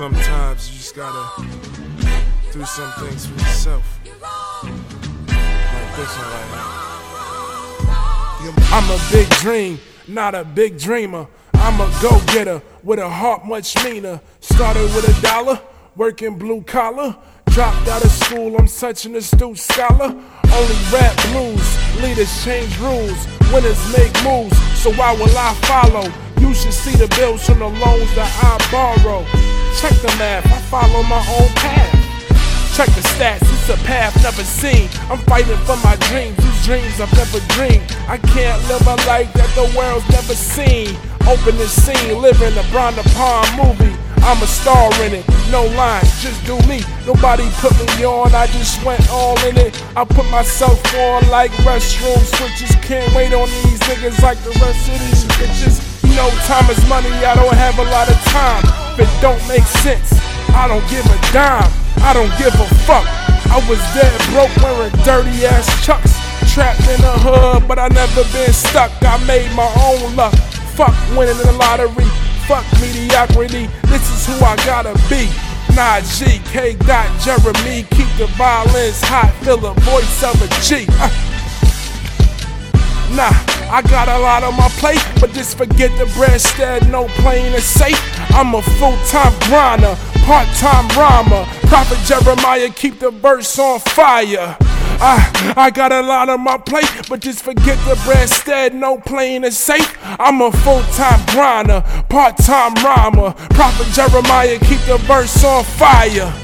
Sometimes you just gotta do some things for yourself. Like this one right here. I'm a big dream, not a big dreamer. I'm a go getter with a heart much meaner. Started with a dollar, working blue collar. Dropped out of school, I'm such an astute scholar. Only rap blues, leaders change rules, winners make moves. So why will I follow? You should see the bills from the loans that I borrow. Check the math, I follow my own path. Check the stats, it's a path never seen. I'm fighting for my dreams, these dreams I've never dreamed. I can't live a life that the world's never seen. Open the scene, living in a Brian De Palma movie. I'm a star in it, no lines, just do me. Nobody put me on, I just went all in it. I put myself on like restroom switches. Can't wait on these niggas like the rest of these bitches. You know, time is money, I don't have a lot of time. If it don't make sense, I don't give a dime. I don't give a fuck. I was dead broke wearing dirty ass chucks. Trapped in the hood, but I never been stuck. I made my own luck. Fuck winning in the lottery. Fuck mediocrity. This is who I gotta be. Nah, G, K. Dot, Jeremy. Keep the violins hot. Feel the voice of a G. Uh. Nah, I got a lot on my plate, but just forget the breadstead, no playing it safe. I'm a full time grinder, part time rhymer. Prophet Jeremiah, keep the verse on fire. I, I got a lot on my plate, but just forget the breadstead, no playing it safe. I'm a full time grinder, part time rhymer. Prophet Jeremiah, keep the verse on fire.